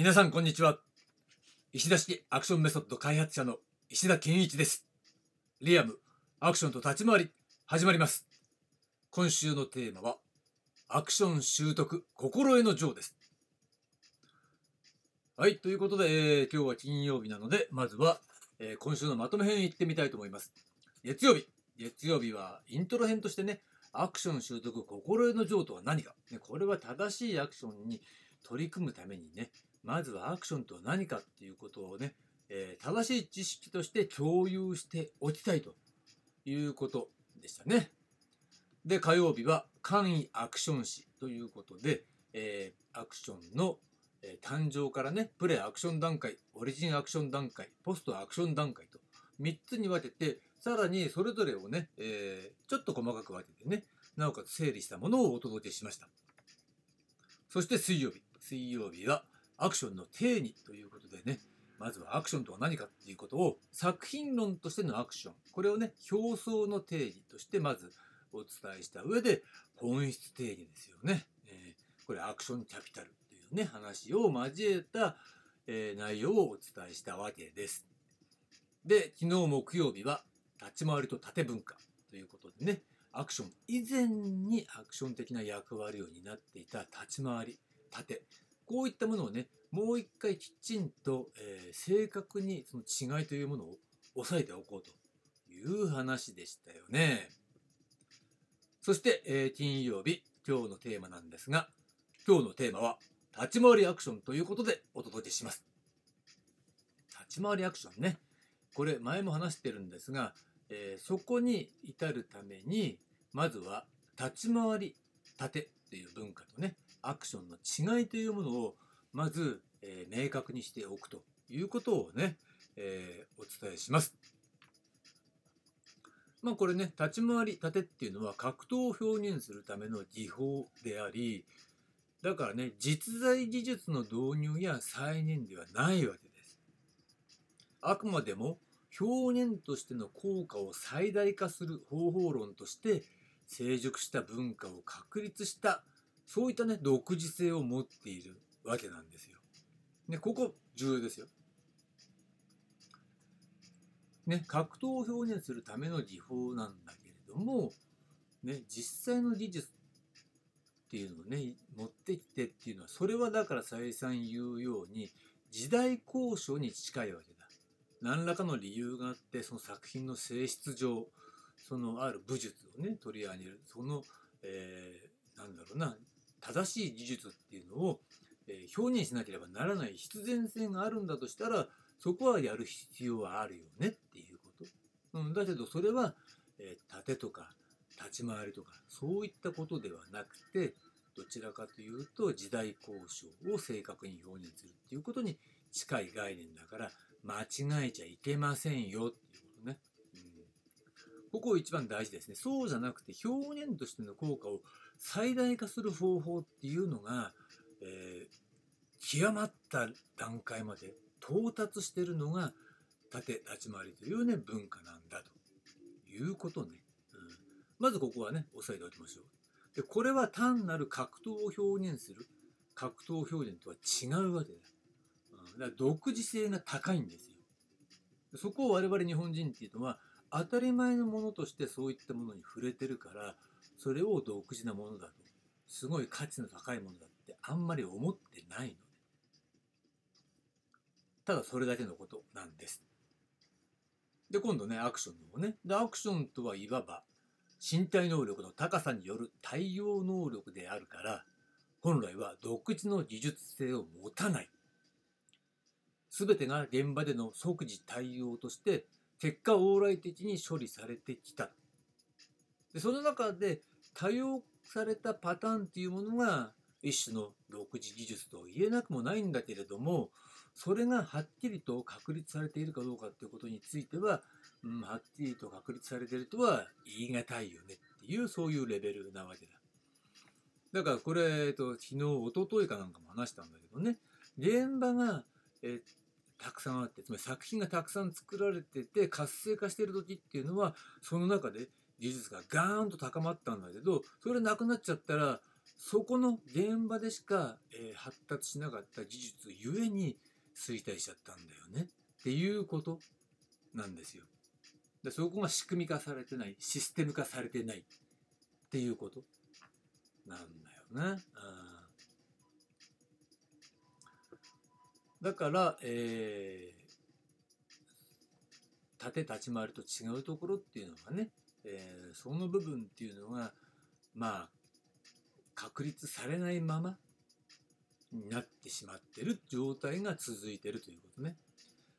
皆さんこんにちは。石田式アクションメソッド開発者の石田健一です。リアムアクションと立ち回り始まります。今週のテーマはアクション習得心得の情です。はいということで、えー、今日は金曜日なのでまずは、えー、今週のまとめ編いってみたいと思います。月曜日。月曜日はイントロ編としてねアクション習得心得の情とは何か、ね、これは正しいアクションに取り組むためにねまずはアクションとは何かっていうことをね、えー、正しい知識として共有しておきたいということでしたね。で、火曜日は簡易アクション誌ということで、えー、アクションの、え、誕生からね、プレアクション段階、オリジンアクション段階、ポストアクション段階と3つに分けて、さらにそれぞれをね、えー、ちょっと細かく分けてね、なおかつ整理したものをお届けしました。そして水曜日。水曜日はアクションの定義ということでね、まずはアクションとは何かっていうことを作品論としてのアクション、これをね、表層の定義としてまずお伝えした上で、本質定義ですよね。えー、これアクションキャピタルっていうね、話を交えた、えー、内容をお伝えしたわけです。で、昨日木曜日は立ち回りと縦文化ということでね、アクション以前にアクション的な役割を担っていた立ち回り、縦、こういったものをね、もう一回きちんと、えー、正確にその違いというものを押さえておこうという話でしたよね。そして、えー、金曜日、今日のテーマなんですが、今日のテーマは、立ち回りアクションということでお届けします。立ち回りアクションね。これ前も話してるんですが、えー、そこに至るために、まずは立ち回り、縦っていう文化とね、アクションの違いというものをまず、えー、明確にしておくということをね、えー、お伝えします。まあこれね、立ち回り盾っていうのは格闘を表現するための技法であり、だからね、実在技術の導入や再現ではないわけです。あくまでも表現としての効果を最大化する方法論として成熟した文化を確立したそういったね、独自性を持っているわけなんですよ。ね、ここ重要ですよ。ね、格闘を表現するための技法なんだけれども、ね、実際の技術っていうのをね、持ってきてっていうのは、それはだから再三言うように、時代交渉に近いわけだ。何らかの理由があって、その作品の性質上、そのある武術をね、取り上げる。その、えー、なんだろうな、正しい技術っていうのを、え表現しなければならない必然性があるんだとしたらそこはやる必要はあるよねっていうこと。うん、だけどそれは、え、盾とか立ち回りとかそういったことではなくてどちらかというと時代交渉を正確に表現するっていうことに近い概念だから間違えちゃいけませんよっていうことね。ここ一番大事ですね。そうじゃなくて表現としての効果を最大化する方法っていうのが、えー、極まった段階まで到達してるのが縦立ち回りというね文化なんだということね、うん、まずここはね押さえておきましょう。でこれは単なる格闘を表現する。格闘表現とは違うわけだ,、うん、だから独自性が高いんですよ。そこを我々日本人っていうのは当たり前のものとしてそういったものに触れてるからそれを独自なものだとすごい価値の高いものだってあんまり思ってないので。ただそれだけのことなんです。で今度ねアクションの方ね。でアクションとはいわば身体能力の高さによる対応能力であるから本来は独自の技術性を持たない。全てが現場での即時対応として結果往来的に処理されてきた。でその中で多用されたパターンっていうものが一種の独自技術と言えなくもないんだけれどもそれがはっきりと確立されているかどうかっていうことについては、うん、はっきりと確立されているとは言い難いよねっていうそういうレベルなわけだ。だからこれ、えっと、昨日、一昨日かなんかも話したんだけどね、現場が、えたくさんあってつまり作品がたくさん作られてて活性化してる時っていうのはその中で技術がガーンと高まったんだけどそれなくなっちゃったらそこの現場でしか、えー発達しなかった技術ゆえに衰退しちゃったんだよねっていうことなんですよ。でそこが仕組み化されてないシステム化されてないっていうことなんだよね。うんだから、えー縦立ち回りと違うところっていうのがね、えーその部分っていうのがまあ確立されないままになってしまってる状態が続いてるということね。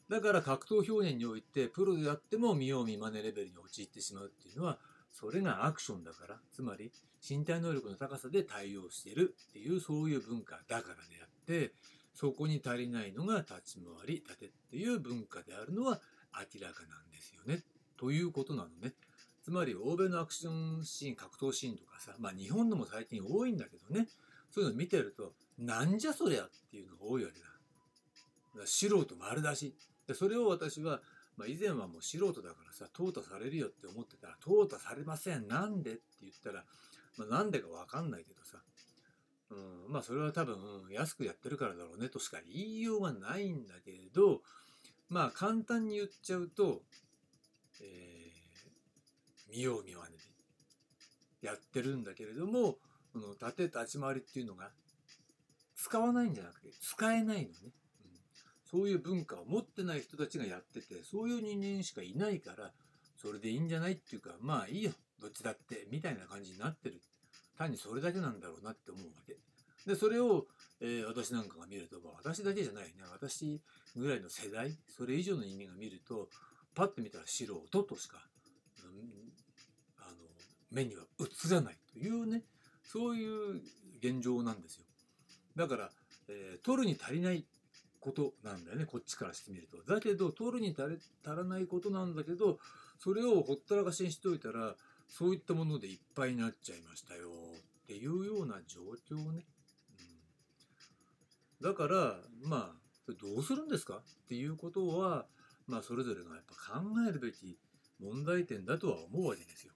だから格闘表現においてプロであっても見よう見まねレベルに陥ってしまうっていうのはそれがアクションだからつまり身体能力の高さで対応してるっていうそういう文化だからであってそこに足りないのが立ち回り立てっていう文化であるのは明らかなんですよねということなのね。つまり欧米のアクションシーン格闘シーンとかさまあ日本のも最近多いんだけどね。そういうの見てるとなんじゃそりゃっていうのが多いわけだ。だ素人丸出し。でそれを私は、まあ、以前はもう素人だからさ淘汰されるよって思ってたら淘汰されません。なんでって言ったら、まあ、なんでかわかんないけどさ、うん、まあそれは多分安くやってるからだろうねとしか言いようがないんだけれどまあ簡単に言っちゃうと、えー見よう見まねでやってるんだけれどもこの縦立ち回りっていうのが使わないんじゃなくて使えないのね、うん、そういう文化を持ってない人たちがやっててそういう人間しかいないからそれでいいんじゃないっていうかまあいいよ。どっちだってみたいな感じになってる。単にそれだけなんだろうなって思うわけ。でそれを、えー私なんかが見るとまあ私だけじゃないね。私ぐらいの世代それ以上の人間が見るとパッと見たら素人としか、目には映らないというねそういう現状なんですよ。だから、えー取るに足りないことなんだよねこっちからしてみると。だけど取るに足足らないことなんだけどそれをほったらかしにしておいたらそういったものでいっぱいになっちゃいましたよっていうような状況ね、うん、だからまあどうするんですか？っていうことはまあそれぞれがやっぱ考えるべき問題点だとは思うわけですよ。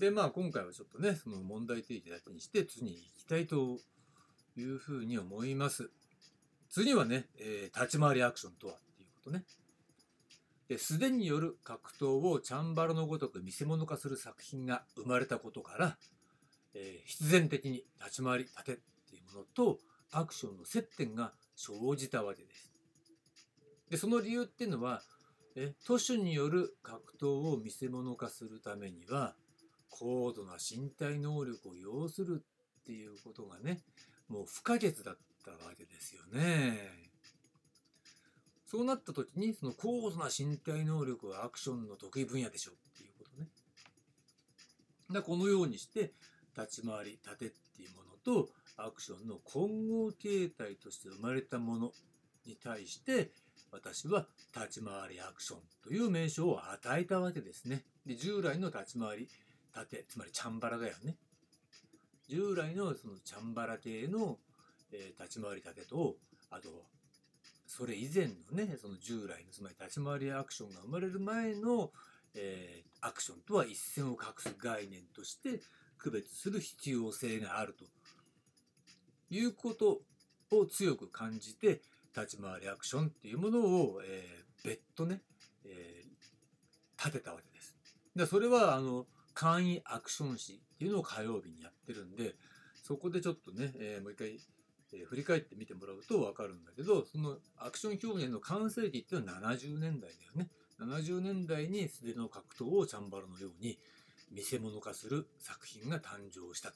でまあ今回はちょっとねその問題提起だけにして次に行きたいというふうに思います。次はね、えー立ち回りアクションとはっていうことね。で素手による格闘をチャンバラのごとく見せ物化する作品が生まれたことから、えー必然的に立ち回り立てっていうものとアクションの接点が生じたわけです。でその理由っていうのはえ都市による格闘を見せ物化するためには高度な身体能力を要するっていうことがねもう不可欠だったわけですよね。そうなった時にその高度な身体能力はアクションの得意分野でしょっていうことね。だこのようにして立ち回り立てっていうものとアクションの混合形態として生まれたものに対して私は立ち回りアクションという名称を与えたわけですね。で従来の立ち回り立てつまりチャンバラだよね。従来のそのチャンバラ系の、えー立ち回り立てとあとそれ以前のねその従来のつまり立ち回りアクションが生まれる前の、えーアクションとは一線を画す概念として区別する必要性があるということを強く感じて立ち回りアクションっていうものを、えー別途ね、えー立てたわけです。でそれはあの簡易アクション誌っていうのを火曜日にやってるんでそこでちょっとね、えーもう一回、えー振り返ってみてもらうと分かるんだけどそのアクション表現の完成期っていうのは70年代だよね。70年代に素手の格闘をチャンバラのように見せ物化する作品が誕生したと。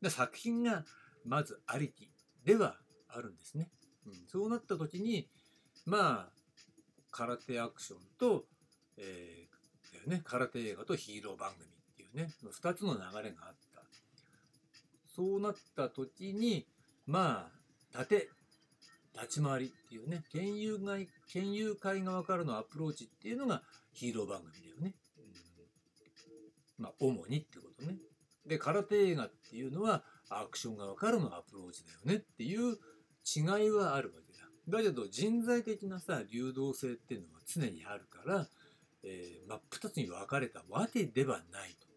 で作品がまずありきではあるんですね。うん、そうなった時にまあ空手アクションと、えーだよね、空手映画とヒーロー番組うね2つの流れがあった。そうなった時にまあ縦立ち回りっていうね県友外県友会側からのアプローチっていうのがヒーロー番組だよね。うん、まあ主にってことね。で空手映画っていうのはアクション側からのアプローチだよねっていう違いはあるわけだ。だけど人材的なさ流動性っていうのは常にあるから、えー真っ二つに分かれたわけではないと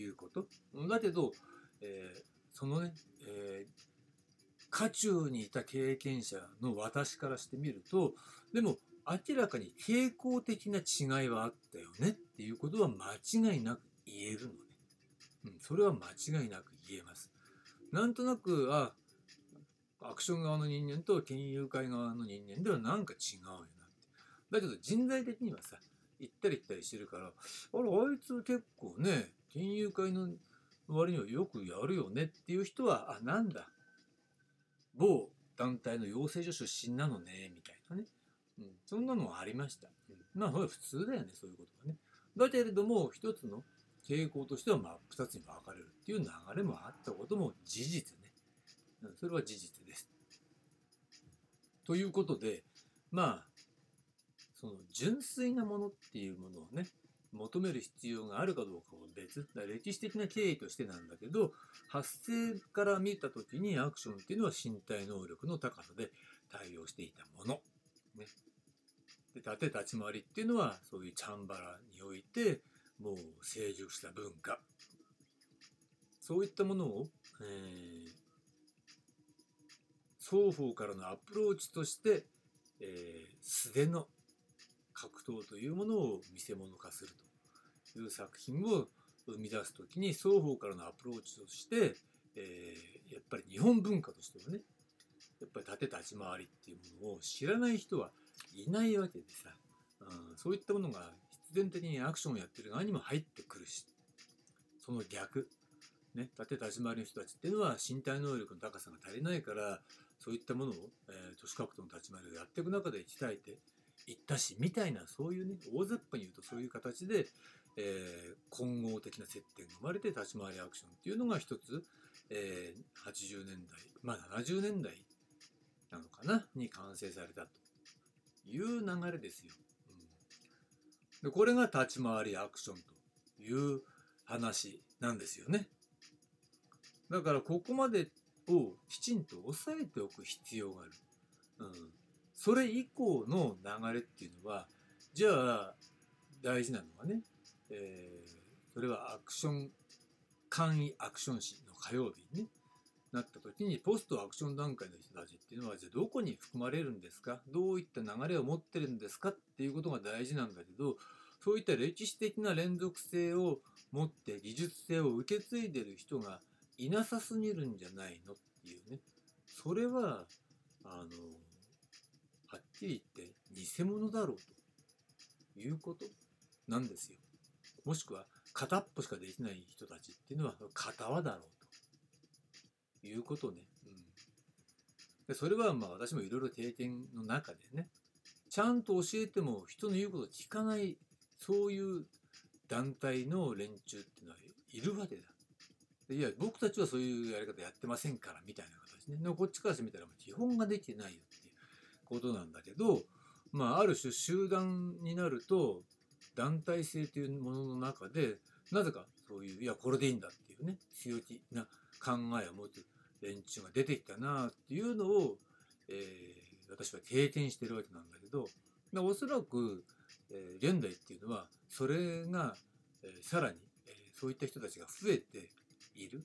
いうこと？だけど、えーそのね、えー渦中にいた経験者の私からしてみるとでも明らかに傾向的な違いはあったよねっていうことは間違いなく言えるのね。うん、それは間違いなく言えます。なんとなく、あ、アクション側の人間と金融界側の人間ではなんか違うよなって。だけど人材的にはさ、行ったり行ったりしてるから、あれ、あいつ結構ね、金融界の割にはよくやるよねっていう人は、あ、なんだ、某団体の養成所出身なのね、みたいなね。うん、そんなのはありました。うん、まあ、それは普通だよね、そういうことはね。だけれども、一つの傾向としては真っ二つに分かれるっていう流れもあったことも事実ね。うん、それは事実です。ということで、まあ、その純粋なものっていうものをね、求める必要があるかどうかは別。だ歴史的な経緯としてなんだけど発生から見た時にアクションっていうのは身体能力の高さで対応していたもの。ね、で縦立ち回りっていうのはそういうチャンバラにおいてもう成熟した文化。そういったものを、えー、双方からのアプローチとして、えー、素手の格闘というものを見せ物化するという作品を生み出す時に双方からのアプローチとして、えー、やっぱり日本文化としてはねやっぱり縦立ち回りっていうものを知らない人はいないわけでさ、うん、そういったものが必然的にアクションをやってる側にも入ってくるしその逆。ね、縦立ち回りの人たちっていうのは身体能力の高さが足りないからそういったものを、えー、都市格闘の立ち回りをやっていく中で鍛えていったしみたいなそういうね大雑把に言うとそういう形で、えー、混合的な接点が生まれて立ち回りアクションっていうのが一つ、えー、80年代まあ70年代なのかなに完成されたという流れですよ。うん、でこれが立ち回りアクションという話なんですよね。だからここまでをきちんと押さえておく必要がある。うん、それ以降の流れっていうのはじゃあ大事なのはね、えー、それはアクション簡易アクション誌の火曜日にねなった時にポストアクション段階の人たちっていうのはじゃあどこに含まれるんですか？どういった流れを持ってるんですかっていうことが大事なんだけどそういった歴史的な連続性を持って技術性を受け継いでる人がいなさすぎるんじゃないのっていうね。それはあのきり言って偽物だろうということなんですよ。もしくは片っぽしかできない人たちっていうのは片輪だろうということね、うん、でそれはまあ私もいろいろ経験の中でねちゃんと教えても人の言うことを聞かないそういう団体の連中っていうのはいるわけだ。いや、僕たちはそういうやり方やってませんからみたいな形ね。でもこっちからしてみたら基本ができてないよってことなんだけど、まあ、ある種集団になると、団体性というものの中で、なぜかそういう、いや、これでいいんだっていうね、強気な考えを持つ連中が出てきたなっていうのを、えー、私は経験してるわけなんだけど、おそらく、えー、現代っていうのは、それが、えー、さらに、えー、そういった人たちが増えている。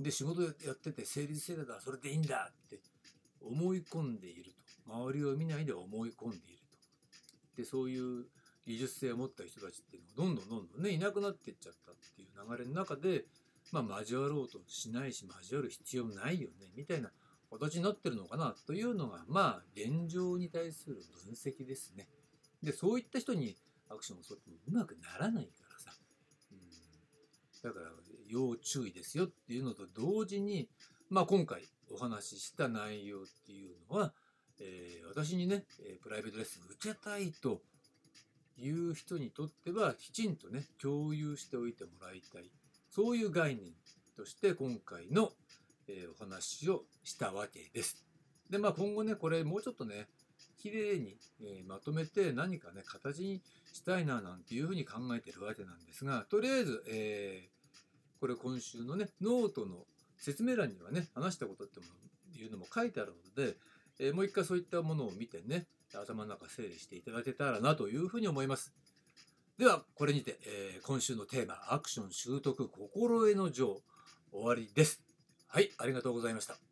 で、仕事やってて成立してたらそれでいいんだって思い込んでいると。周りを見ないで思い込んでいると。で、そういう技術性を持った人たちっていうのがどんどんどんどんね、いなくなっていっちゃったっていう流れの中で、まあ交わろうとしないし、交わる必要ないよね、みたいな形になってるのかなというのが、まあ現状に対する分析ですね。で、そういった人にアクションを取ってもうまくならないからさ。だから要注意ですよっていうのと同時に、まあ、今回お話しした内容っていうのは、えー、私にね、えプライベートレッスンを受けたいという人にとってはきちんとね共有しておいてもらいたいそういう概念として今回の、えー、お話をしたわけです。でまあ今後ねこれもうちょっとね綺麗に、えー、まとめて何かね形にしたいななんていうふうに考えてるわけなんですがとりあえず、えこれ今週のね、ノートの説明欄にはね、話したことっていうのも書いてあるので、えー、もう一回そういったものを見てね、頭の中整理していただけたらなというふうに思います。では、これにて、えー、今週のテーマ、アクション習得心得の情、終わりです。はいありがとうございました